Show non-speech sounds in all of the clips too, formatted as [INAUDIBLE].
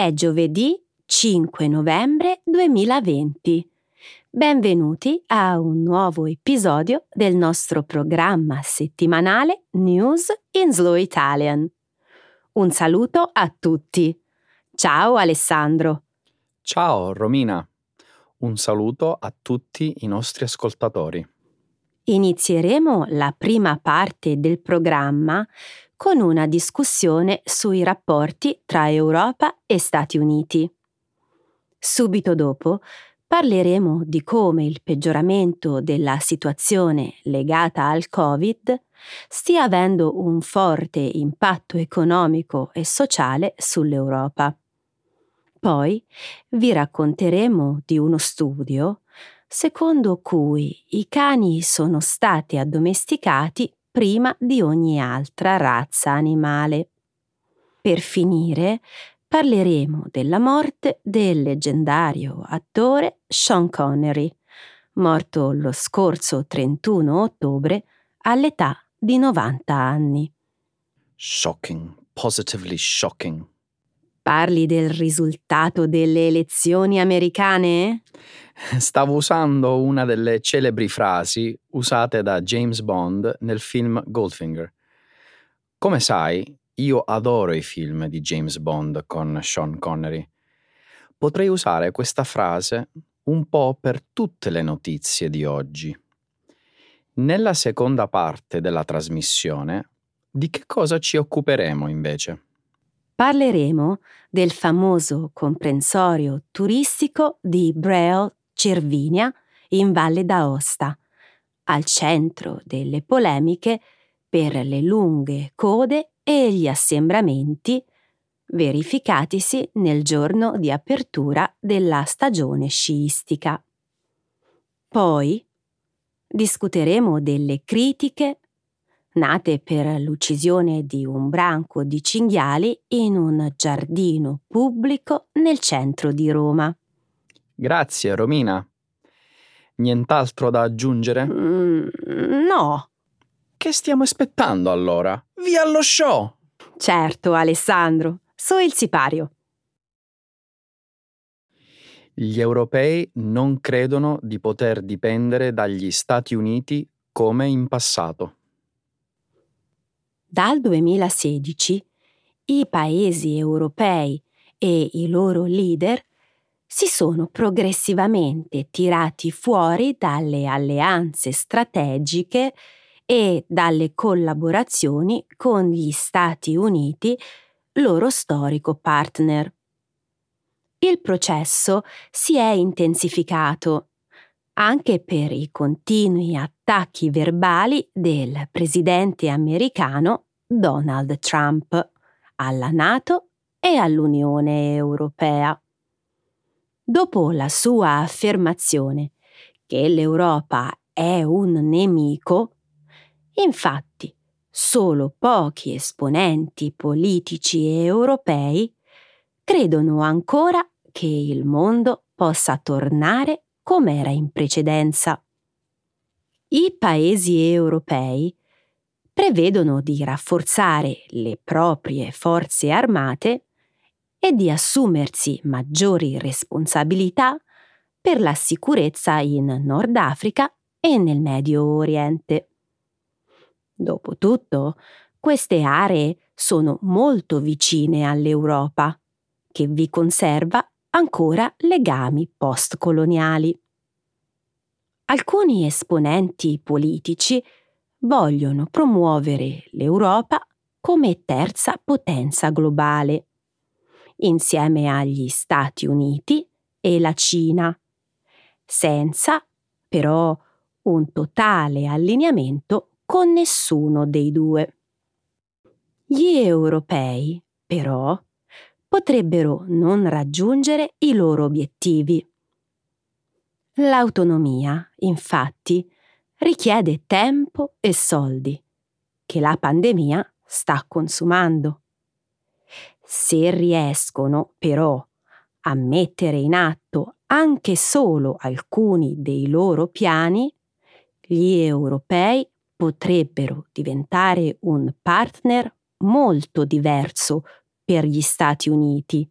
È giovedì 5 novembre 2020. Benvenuti a un nuovo episodio del nostro programma settimanale News in Slow Italian. Un saluto a tutti. Ciao Alessandro. Ciao Romina. Un saluto a tutti i nostri ascoltatori. Inizieremo la prima parte del programma con una discussione sui rapporti tra Europa e Stati Uniti. Subito dopo parleremo di come il peggioramento della situazione legata al Covid stia avendo un forte impatto economico e sociale sull'Europa. Poi vi racconteremo di uno studio secondo cui i cani sono stati addomesticati prima di ogni altra razza animale. Per finire, parleremo della morte del leggendario attore Sean Connery, morto lo scorso 31 ottobre all'età di 90 anni. Shocking, positively shocking. Parli del risultato delle elezioni americane? Stavo usando una delle celebri frasi usate da James Bond nel film Goldfinger. Come sai, io adoro i film di James Bond con Sean Connery. Potrei usare questa frase un po' per tutte le notizie di oggi. Nella seconda parte della trasmissione, di che cosa ci occuperemo invece? Parleremo del famoso comprensorio turistico di Braille Cervinia in Valle d'Aosta, al centro delle polemiche per le lunghe code e gli assembramenti verificatisi nel giorno di apertura della stagione sciistica. Poi discuteremo delle critiche nate per l'uccisione di un branco di cinghiali in un giardino pubblico nel centro di Roma. Grazie, Romina. Nient'altro da aggiungere? Mm, no. Che stiamo aspettando allora? Via allo show! Certo, Alessandro. Su il sipario. Gli europei non credono di poter dipendere dagli Stati Uniti come in passato. Dal 2016 i paesi europei e i loro leader si sono progressivamente tirati fuori dalle alleanze strategiche e dalle collaborazioni con gli Stati Uniti, loro storico partner. Il processo si è intensificato anche per i continui attacchi verbali del presidente americano Donald Trump alla Nato e all'Unione Europea dopo la sua affermazione che l'Europa è un nemico, infatti solo pochi esponenti politici europei credono ancora che il mondo possa tornare come era in precedenza. I paesi europei prevedono di rafforzare le proprie forze armate e di assumersi maggiori responsabilità per la sicurezza in Nord Africa e nel Medio Oriente. Dopotutto, queste aree sono molto vicine all'Europa, che vi conserva ancora legami postcoloniali. Alcuni esponenti politici vogliono promuovere l'Europa come terza potenza globale insieme agli Stati Uniti e la Cina, senza però un totale allineamento con nessuno dei due. Gli europei, però, potrebbero non raggiungere i loro obiettivi. L'autonomia, infatti, richiede tempo e soldi, che la pandemia sta consumando. Se riescono, però, a mettere in atto anche solo alcuni dei loro piani, gli europei potrebbero diventare un partner molto diverso per gli Stati Uniti,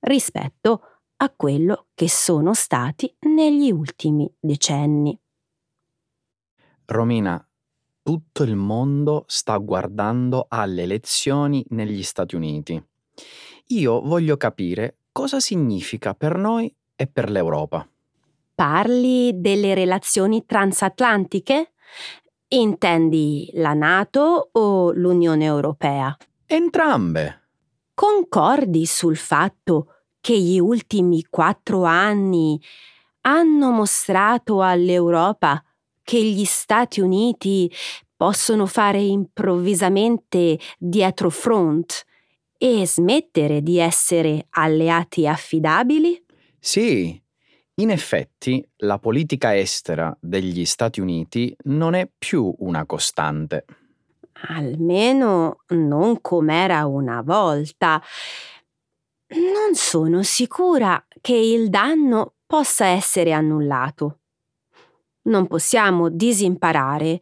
rispetto a quello che sono stati negli ultimi decenni. Romina, tutto il mondo sta guardando alle elezioni negli Stati Uniti. Io voglio capire cosa significa per noi e per l'Europa. Parli delle relazioni transatlantiche? Intendi la Nato o l'Unione Europea? Entrambe. Concordi sul fatto che gli ultimi quattro anni hanno mostrato all'Europa che gli Stati Uniti possono fare improvvisamente dietro front e smettere di essere alleati affidabili? Sì, in effetti la politica estera degli Stati Uniti non è più una costante. Almeno non com'era una volta. Non sono sicura che il danno possa essere annullato. Non possiamo disimparare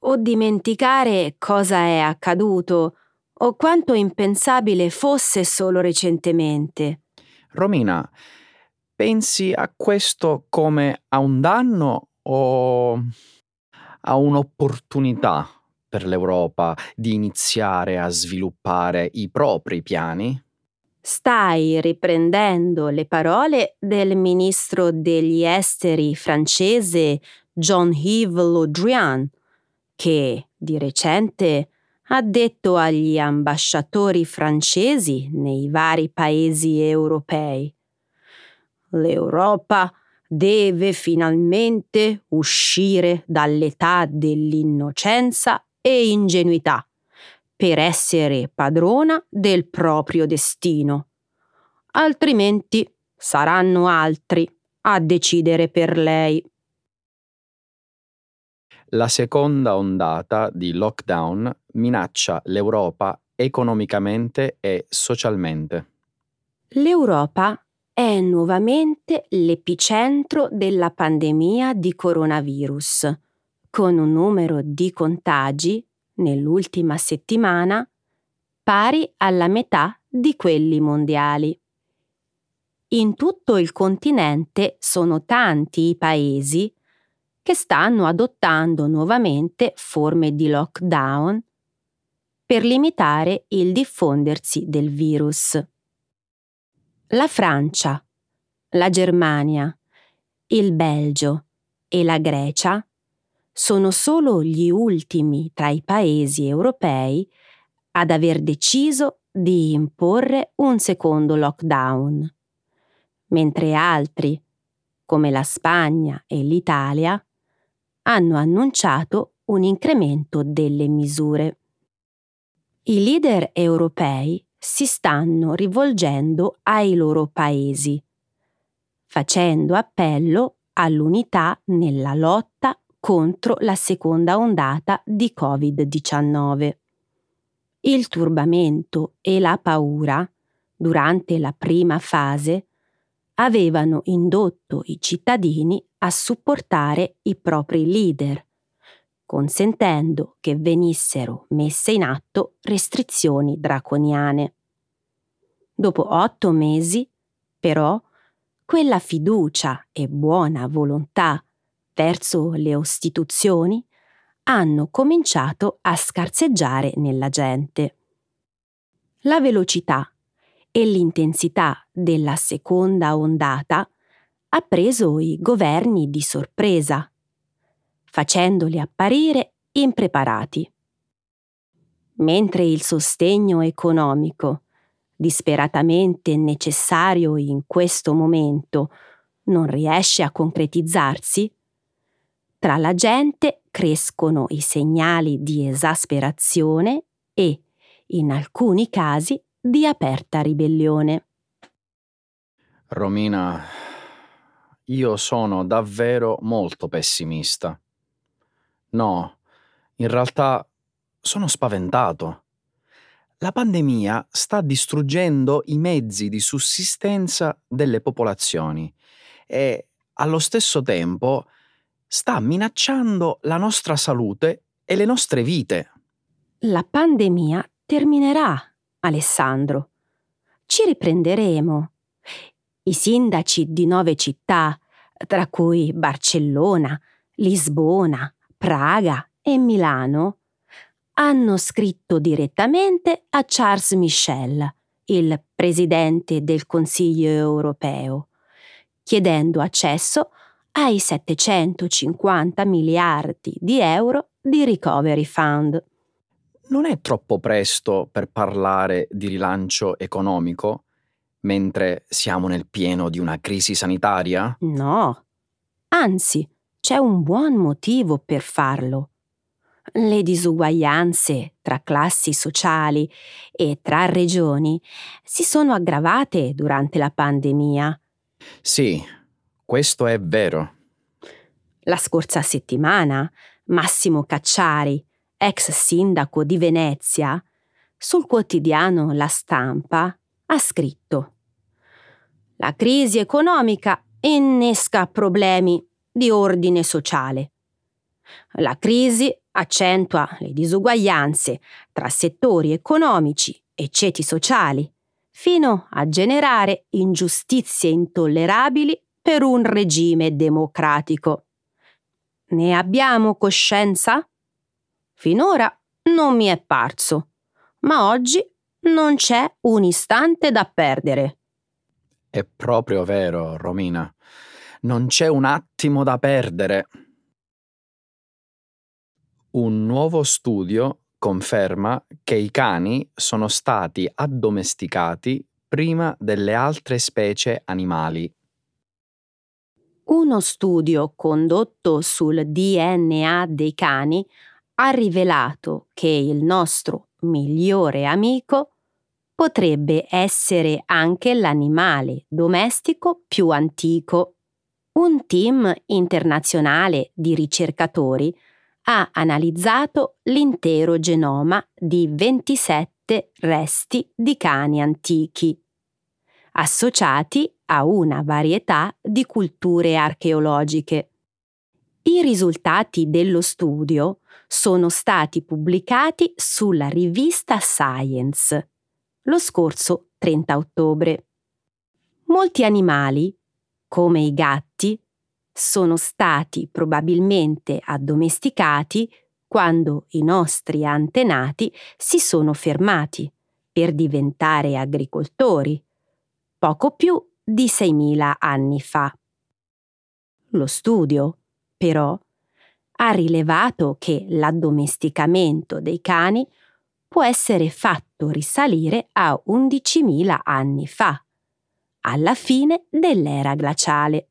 o dimenticare cosa è accaduto o quanto impensabile fosse solo recentemente. Romina, pensi a questo come a un danno o a un'opportunità per l'Europa di iniziare a sviluppare i propri piani? Stai riprendendo le parole del ministro degli esteri francese Jean-Yves Le Drian, che di recente ha detto agli ambasciatori francesi nei vari paesi europei L'Europa deve finalmente uscire dall'età dell'innocenza e ingenuità per essere padrona del proprio destino. Altrimenti saranno altri a decidere per lei. La seconda ondata di lockdown minaccia l'Europa economicamente e socialmente. L'Europa è nuovamente l'epicentro della pandemia di coronavirus, con un numero di contagi nell'ultima settimana pari alla metà di quelli mondiali. In tutto il continente sono tanti i paesi che stanno adottando nuovamente forme di lockdown per limitare il diffondersi del virus. La Francia, la Germania, il Belgio e la Grecia sono solo gli ultimi tra i paesi europei ad aver deciso di imporre un secondo lockdown, mentre altri, come la Spagna e l'Italia, hanno annunciato un incremento delle misure. I leader europei si stanno rivolgendo ai loro paesi, facendo appello all'unità nella lotta contro la seconda ondata di Covid-19. Il turbamento e la paura, durante la prima fase, avevano indotto i cittadini a supportare i propri leader, consentendo che venissero messe in atto restrizioni draconiane. Dopo otto mesi, però, quella fiducia e buona volontà verso le ostituzioni hanno cominciato a scarseggiare nella gente. La velocità e l'intensità della seconda ondata ha preso i governi di sorpresa, facendoli apparire impreparati. Mentre il sostegno economico, disperatamente necessario in questo momento, non riesce a concretizzarsi, tra la gente crescono i segnali di esasperazione e, in alcuni casi, di aperta ribellione. Romina, io sono davvero molto pessimista. No, in realtà sono spaventato. La pandemia sta distruggendo i mezzi di sussistenza delle popolazioni e, allo stesso tempo, sta minacciando la nostra salute e le nostre vite. La pandemia terminerà, Alessandro. Ci riprenderemo I sindaci di nove città, tra cui Barcellona, Lisbona, Praga e Milano, hanno scritto direttamente a Charles Michel, il presidente del Consiglio europeo, chiedendo accesso ai 750 miliardi di euro di Recovery Fund. Non è troppo presto per parlare di rilancio economico, mentre siamo nel pieno di una crisi sanitaria? No, anzi, c'è un buon motivo per farlo. Le disuguaglianze tra classi sociali e tra regioni si sono aggravate durante la pandemia. Sì, questo è vero. La scorsa settimana Massimo Cacciari, ex sindaco di Venezia, sul quotidiano La Stampa ha scritto La crisi economica innesca problemi di ordine sociale. La crisi accentua le disuguaglianze tra settori economici e ceti sociali, fino a generare ingiustizie intollerabili per un regime democratico. Ne abbiamo coscienza? Finora non mi è parso, ma oggi non c'è un istante da perdere. È proprio vero, Romina. Non c'è un attimo da perdere. Un nuovo studio conferma che i cani sono stati addomesticati prima delle altre specie animali. Uno studio condotto sul DNA dei cani ha rivelato che il nostro migliore amico potrebbe essere anche l'animale domestico più antico. Un team internazionale di ricercatori ha analizzato l'intero genoma di 27 resti di cani antichi, associati a una varietà di culture archeologiche. I risultati dello studio sono stati pubblicati sulla rivista Science lo scorso 30 ottobre. Molti animali, come i gatti, sono stati probabilmente addomesticati quando i nostri antenati si sono fermati per diventare agricoltori, poco più di 6.000 anni fa. Lo studio, però, ha rilevato che l'addomesticamento dei cani può essere fatto risalire a 11.000 anni fa, alla fine dell'era glaciale.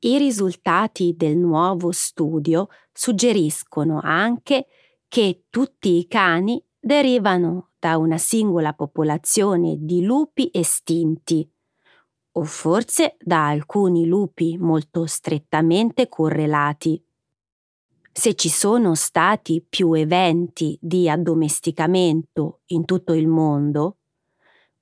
I risultati del nuovo studio suggeriscono anche che tutti i cani derivano da una singola popolazione di lupi estinti, o forse da alcuni lupi molto strettamente correlati. Se ci sono stati più eventi di addomesticamento in tutto il mondo,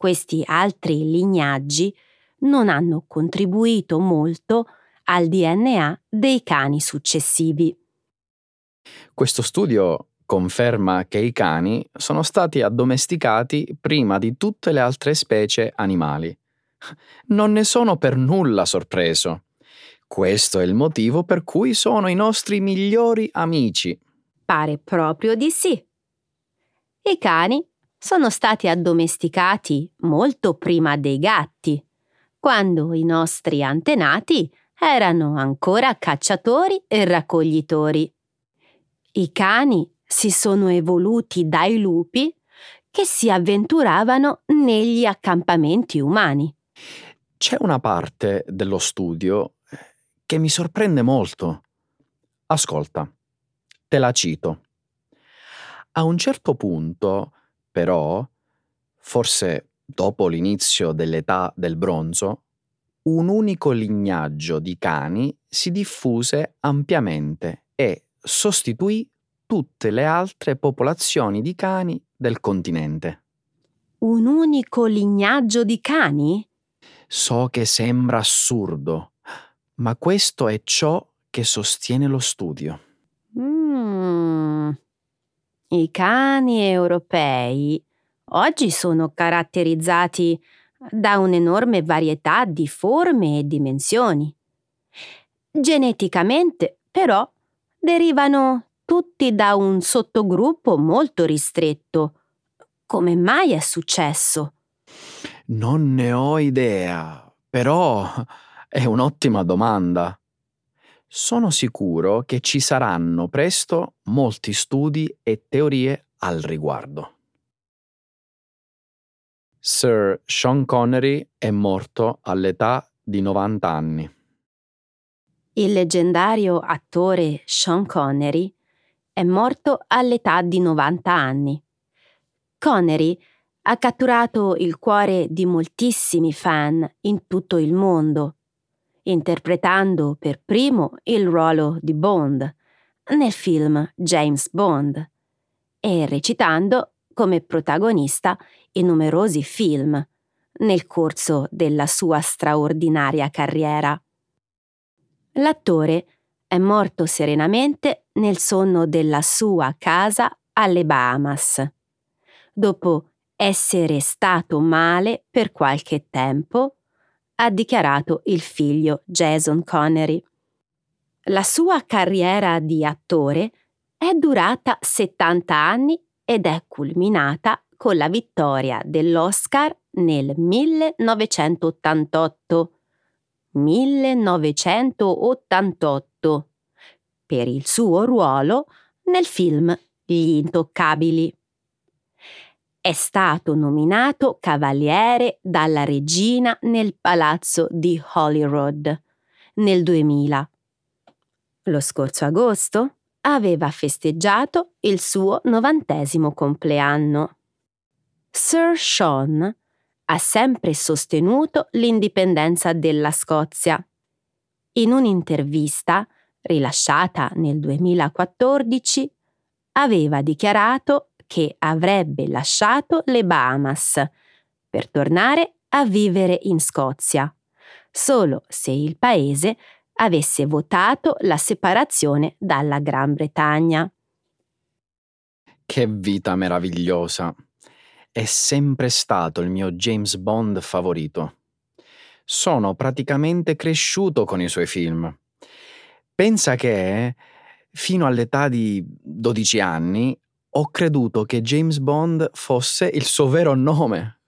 questi altri lignaggi non hanno contribuito molto al DNA dei cani successivi. Questo studio conferma che i cani sono stati addomesticati prima di tutte le altre specie animali. Non ne sono per nulla sorpreso. Questo è il motivo per cui sono i nostri migliori amici. Pare proprio di sì. I cani sono stati addomesticati molto prima dei gatti, quando i nostri antenati erano ancora cacciatori e raccoglitori. I cani si sono evoluti dai lupi che si avventuravano negli accampamenti umani. C'è una parte dello studio che mi sorprende molto. Ascolta, te la cito. A un certo punto, però, forse dopo l'inizio dell'età del bronzo, un unico lignaggio di cani si diffuse ampiamente e sostituì tutte le altre popolazioni di cani del continente. Un unico lignaggio di cani? So che sembra assurdo, ma questo è ciò che sostiene lo studio. I cani europei oggi sono caratterizzati da un'enorme varietà di forme e dimensioni. Geneticamente, però, derivano tutti da un sottogruppo molto ristretto. Come mai è successo? Non ne ho idea, però è un'ottima domanda. Sono sicuro che ci saranno presto molti studi e teorie al riguardo. Sir Sean Connery è morto all'età di 90 anni. Il leggendario attore Sean Connery è morto all'età di 90 anni. Connery ha catturato il cuore di moltissimi fan in tutto il mondo, interpretando per primo il ruolo di Bond nel film James Bond e recitando come protagonista in numerosi film nel corso della sua straordinaria carriera. L'attore è morto serenamente nel sonno della sua casa alle Bahamas, dopo essere stato male per qualche tempo, ha dichiarato il figlio Jason Connery. La sua carriera di attore è durata 70 anni ed è culminata con la vittoria dell'Oscar nel 1988. 1988 per il suo ruolo nel film Gli Intoccabili. È stato nominato cavaliere dalla regina nel palazzo di Holyrood nel 2000. Lo scorso agosto aveva festeggiato il suo novantesimo compleanno. Sir Sean ha sempre sostenuto l'indipendenza della Scozia. In un'intervista, rilasciata nel 2014, aveva dichiarato che avrebbe lasciato le Bahamas per tornare a vivere in Scozia, solo se il paese avesse votato la separazione dalla Gran Bretagna. Che vita meravigliosa! È sempre stato il mio James Bond favorito. Sono praticamente cresciuto con i suoi film. Pensa che, fino all'età di 12 anni, ho creduto che James Bond fosse il suo vero nome.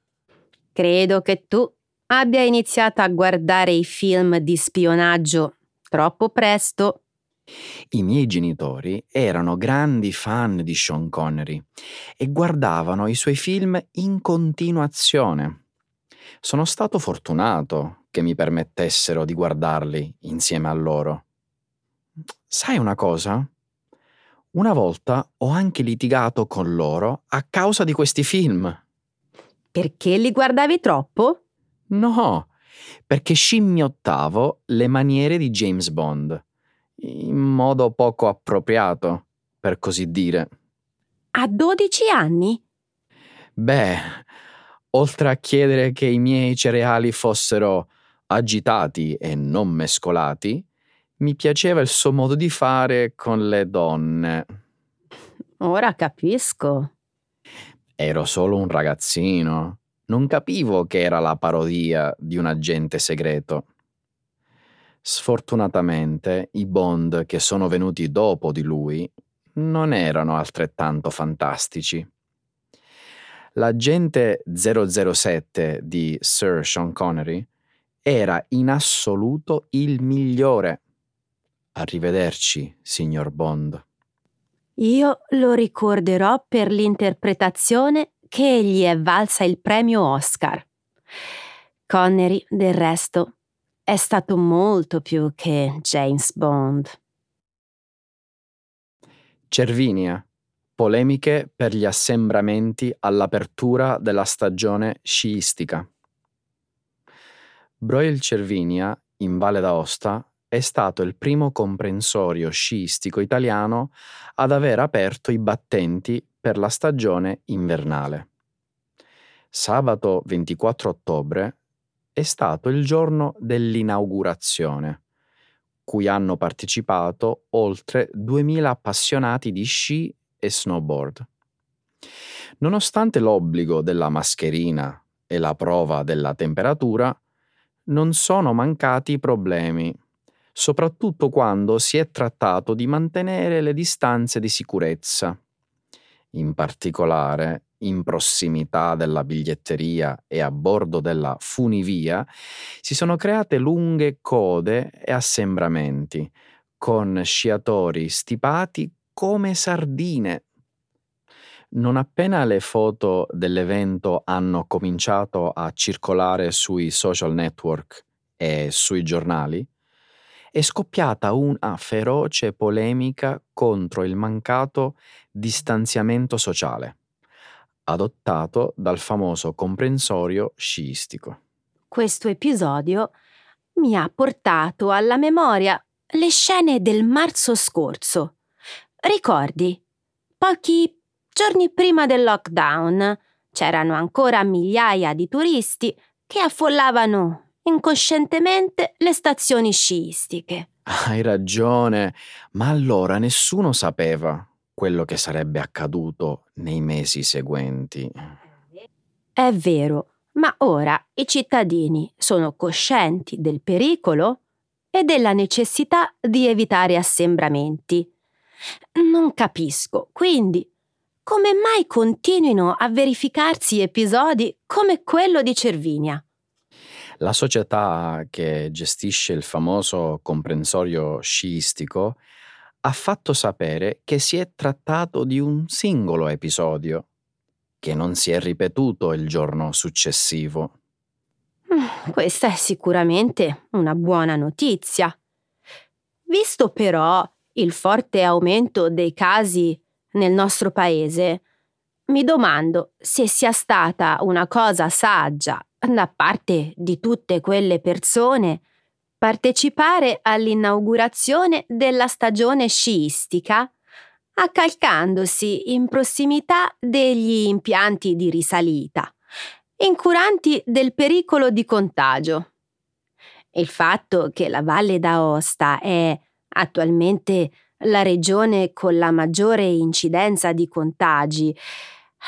Credo che tu abbia iniziato a guardare i film di spionaggio troppo presto. I miei genitori erano grandi fan di Sean Connery e guardavano i suoi film in continuazione. Sono stato fortunato che mi permettessero di guardarli insieme a loro. Sai una cosa? Una volta ho anche litigato con loro a causa di questi film. Perché li guardavi troppo? No, perché scimmiottavo le maniere di James Bond, in modo poco appropriato, per così dire. A 12 anni? Beh, oltre a chiedere che i miei cereali fossero agitati e non mescolati, mi piaceva il suo modo di fare con le donne. Ora capisco. Ero solo un ragazzino non capivo che era la parodia di un agente segreto. Sfortunatamente i Bond che sono venuti dopo di lui non erano altrettanto fantastici. L'agente 007 di Sir Sean Connery era in assoluto il migliore. Arrivederci, signor Bond. Io lo ricorderò per l'interpretazione che gli è valsa il premio Oscar. Connery, del resto, è stato molto più che James Bond. Cervinia. Polemiche per gli assembramenti all'apertura della stagione sciistica. Broil Cervinia, in Valle d'Aosta, è stato il primo comprensorio sciistico italiano ad aver aperto i battenti per la stagione invernale. Sabato 24 ottobre è stato il giorno dell'inaugurazione, cui hanno partecipato oltre 2000 appassionati di sci e snowboard. Nonostante l'obbligo della mascherina e la prova della temperatura, non sono mancati problemi, soprattutto quando si è trattato di mantenere le distanze di sicurezza. In particolare, in prossimità della biglietteria e a bordo della funivia, si sono create lunghe code e assembramenti, con sciatori stipati come sardine. Non appena le foto dell'evento hanno cominciato a circolare sui social network e sui giornali, è scoppiata una feroce polemica contro il mancato distanziamento sociale, adottato dal famoso comprensorio sciistico. Questo episodio mi ha portato alla memoria le scene del marzo scorso. Ricordi? Pochi giorni prima del lockdown c'erano ancora migliaia di turisti che affollavano incoscientemente le stazioni sciistiche. Hai ragione, ma allora nessuno sapeva quello che sarebbe accaduto nei mesi seguenti. È vero, ma ora i cittadini sono coscienti del pericolo e della necessità di evitare assembramenti. Non capisco, quindi, come mai continuino a verificarsi episodi come quello di Cervinia. La società che gestisce il famoso comprensorio sciistico ha fatto sapere che si è trattato di un singolo episodio, che non si è ripetuto il giorno successivo. Mm, questa è sicuramente una buona notizia. Visto però il forte aumento dei casi nel nostro paese, mi domando se sia stata una cosa saggia da parte di tutte quelle persone partecipare all'inaugurazione della stagione sciistica accalcandosi in prossimità degli impianti di risalita, incuranti del pericolo di contagio. Il fatto che la Valle d'Aosta è attualmente la regione con la maggiore incidenza di contagi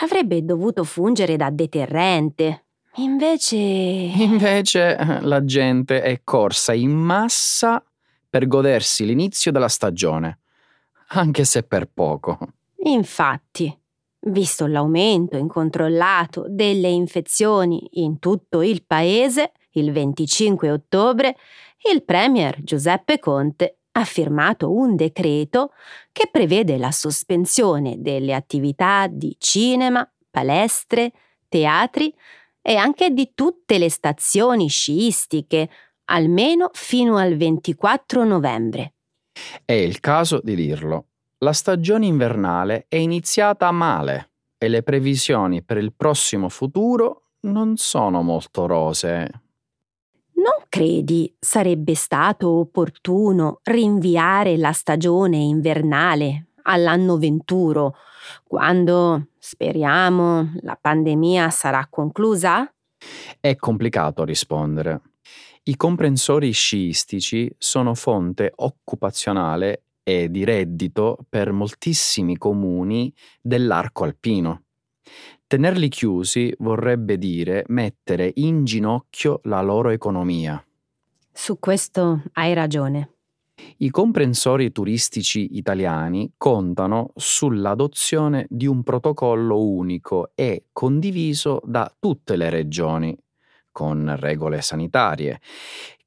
avrebbe dovuto fungere da deterrente Invece... [LAUGHS] Invece eh, la gente è corsa in massa per godersi l'inizio della stagione, anche se per poco. Infatti, visto l'aumento incontrollato delle infezioni in tutto il paese, il 25 ottobre, il Premier Giuseppe Conte ha firmato un decreto che prevede la sospensione delle attività di cinema, palestre, teatri, e anche di tutte le stazioni sciistiche, almeno fino al 24 novembre. È il caso di dirlo. La stagione invernale è iniziata male e le previsioni per il prossimo futuro non sono molto rosee. Non credi sarebbe stato opportuno rinviare la stagione invernale all'anno venturo, quando, speriamo, la pandemia sarà conclusa? È complicato rispondere. I comprensori sciistici sono fonte occupazionale e di reddito per moltissimi comuni dell'arco alpino. Tenerli chiusi vorrebbe dire mettere in ginocchio la loro economia. Su questo hai ragione. I comprensori turistici italiani contano sull'adozione di un protocollo unico e condiviso da tutte le regioni, con regole sanitarie,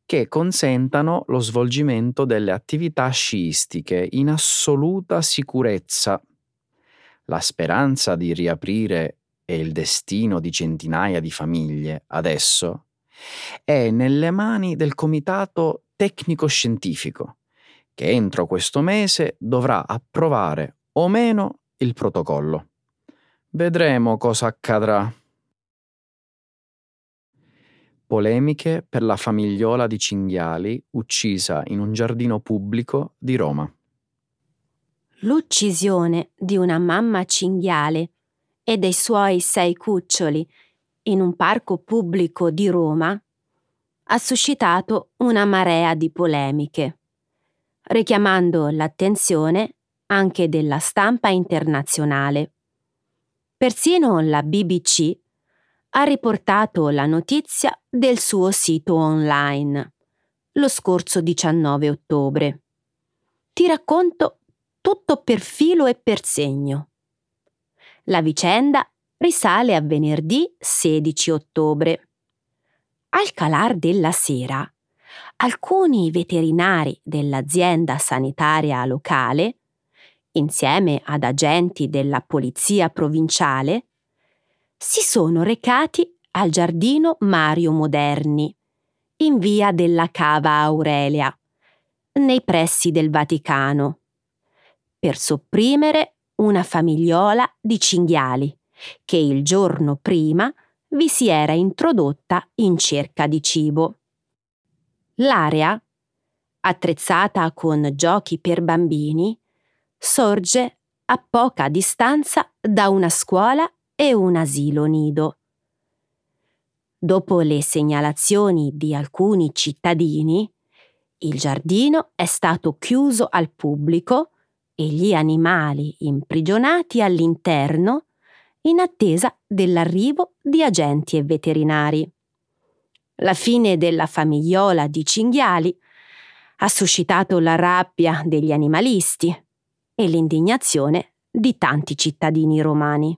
che consentano lo svolgimento delle attività sciistiche in assoluta sicurezza. La speranza di riaprire e il destino di centinaia di famiglie adesso è nelle mani del Comitato Tecnico-Scientifico che entro questo mese dovrà approvare o meno il protocollo. Vedremo cosa accadrà. Polemiche per la famigliola di cinghiali uccisa in un giardino pubblico di Roma. L'uccisione di una mamma cinghiale e dei suoi sei cuccioli in un parco pubblico di Roma ha suscitato una marea di polemiche richiamando l'attenzione anche della stampa internazionale. Persino la BBC ha riportato la notizia del suo sito online lo scorso 19 ottobre. Ti racconto tutto per filo e per segno. La vicenda risale a venerdì 16 ottobre. Al calar della sera, alcuni veterinari dell'azienda sanitaria locale, insieme ad agenti della polizia provinciale, si sono recati al giardino Mario Moderni, in via della Cava Aurelia, nei pressi del Vaticano, per sopprimere una famigliola di cinghiali che il giorno prima vi si era introdotta in cerca di cibo. L'area, attrezzata con giochi per bambini, sorge a poca distanza da una scuola e un asilo nido. Dopo le segnalazioni di alcuni cittadini, il giardino è stato chiuso al pubblico e gli animali imprigionati all'interno in attesa dell'arrivo di agenti e veterinari. La fine della famigliola di cinghiali ha suscitato la rabbia degli animalisti e l'indignazione di tanti cittadini romani.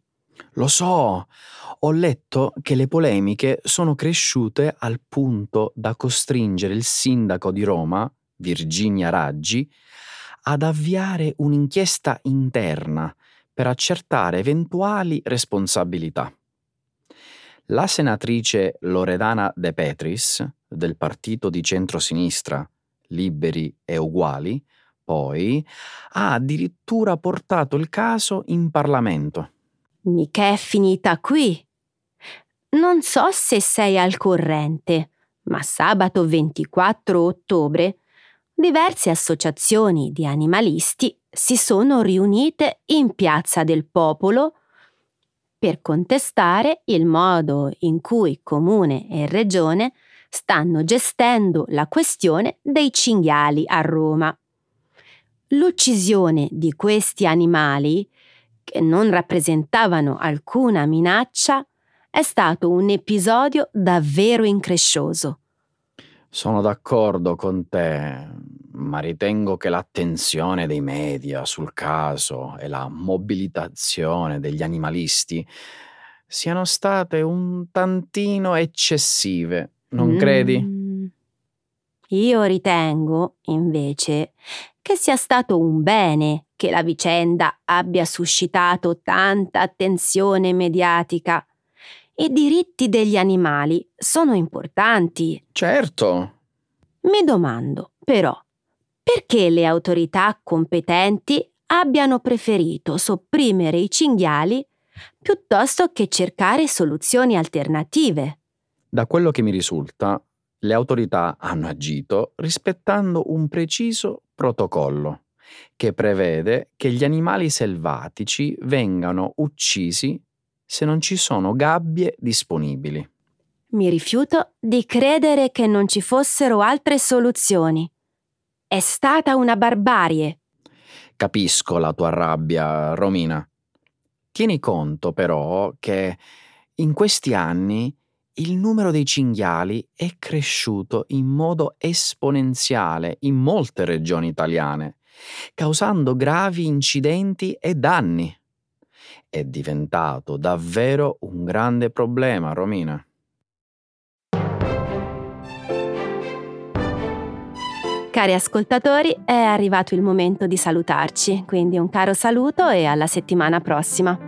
Lo so, ho letto che le polemiche sono cresciute al punto da costringere il sindaco di Roma, Virginia Raggi, ad avviare un'inchiesta interna per accertare eventuali responsabilità. La senatrice Loredana De Petris, del partito di centrosinistra Liberi e Uguali, poi ha addirittura portato il caso in Parlamento. Mica è finita qui. Non so se sei al corrente, ma sabato 24 ottobre diverse associazioni di animalisti si sono riunite in Piazza del Popolo per contestare il modo in cui Comune e Regione stanno gestendo la questione dei cinghiali a Roma. L'uccisione di questi animali, che non rappresentavano alcuna minaccia, è stato un episodio davvero increscioso. Sono d'accordo con te, ma ritengo che l'attenzione dei media sul caso e la mobilitazione degli animalisti siano state un tantino eccessive, non mm. credi? Io ritengo, invece, che sia stato un bene che la vicenda abbia suscitato tanta attenzione mediatica. I diritti degli animali sono importanti. Certo. Mi domando, però, perché le autorità competenti abbiano preferito sopprimere i cinghiali piuttosto che cercare soluzioni alternative. Da quello che mi risulta, le autorità hanno agito rispettando un preciso protocollo che prevede che gli animali selvatici vengano uccisi se non ci sono gabbie disponibili. Mi rifiuto di credere che non ci fossero altre soluzioni. È stata una barbarie. Capisco la tua rabbia, Romina. Tieni conto però che in questi anni il numero dei cinghiali è cresciuto in modo esponenziale in molte regioni italiane, causando gravi incidenti e danni. È diventato davvero un grande problema, Romina. Cari ascoltatori, è arrivato il momento di salutarci, quindi un caro saluto e alla settimana prossima.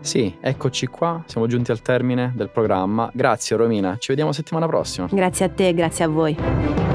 Sì, eccoci qua, siamo giunti al termine del programma. Grazie Romina, ci vediamo settimana prossima. Grazie a te, grazie a voi.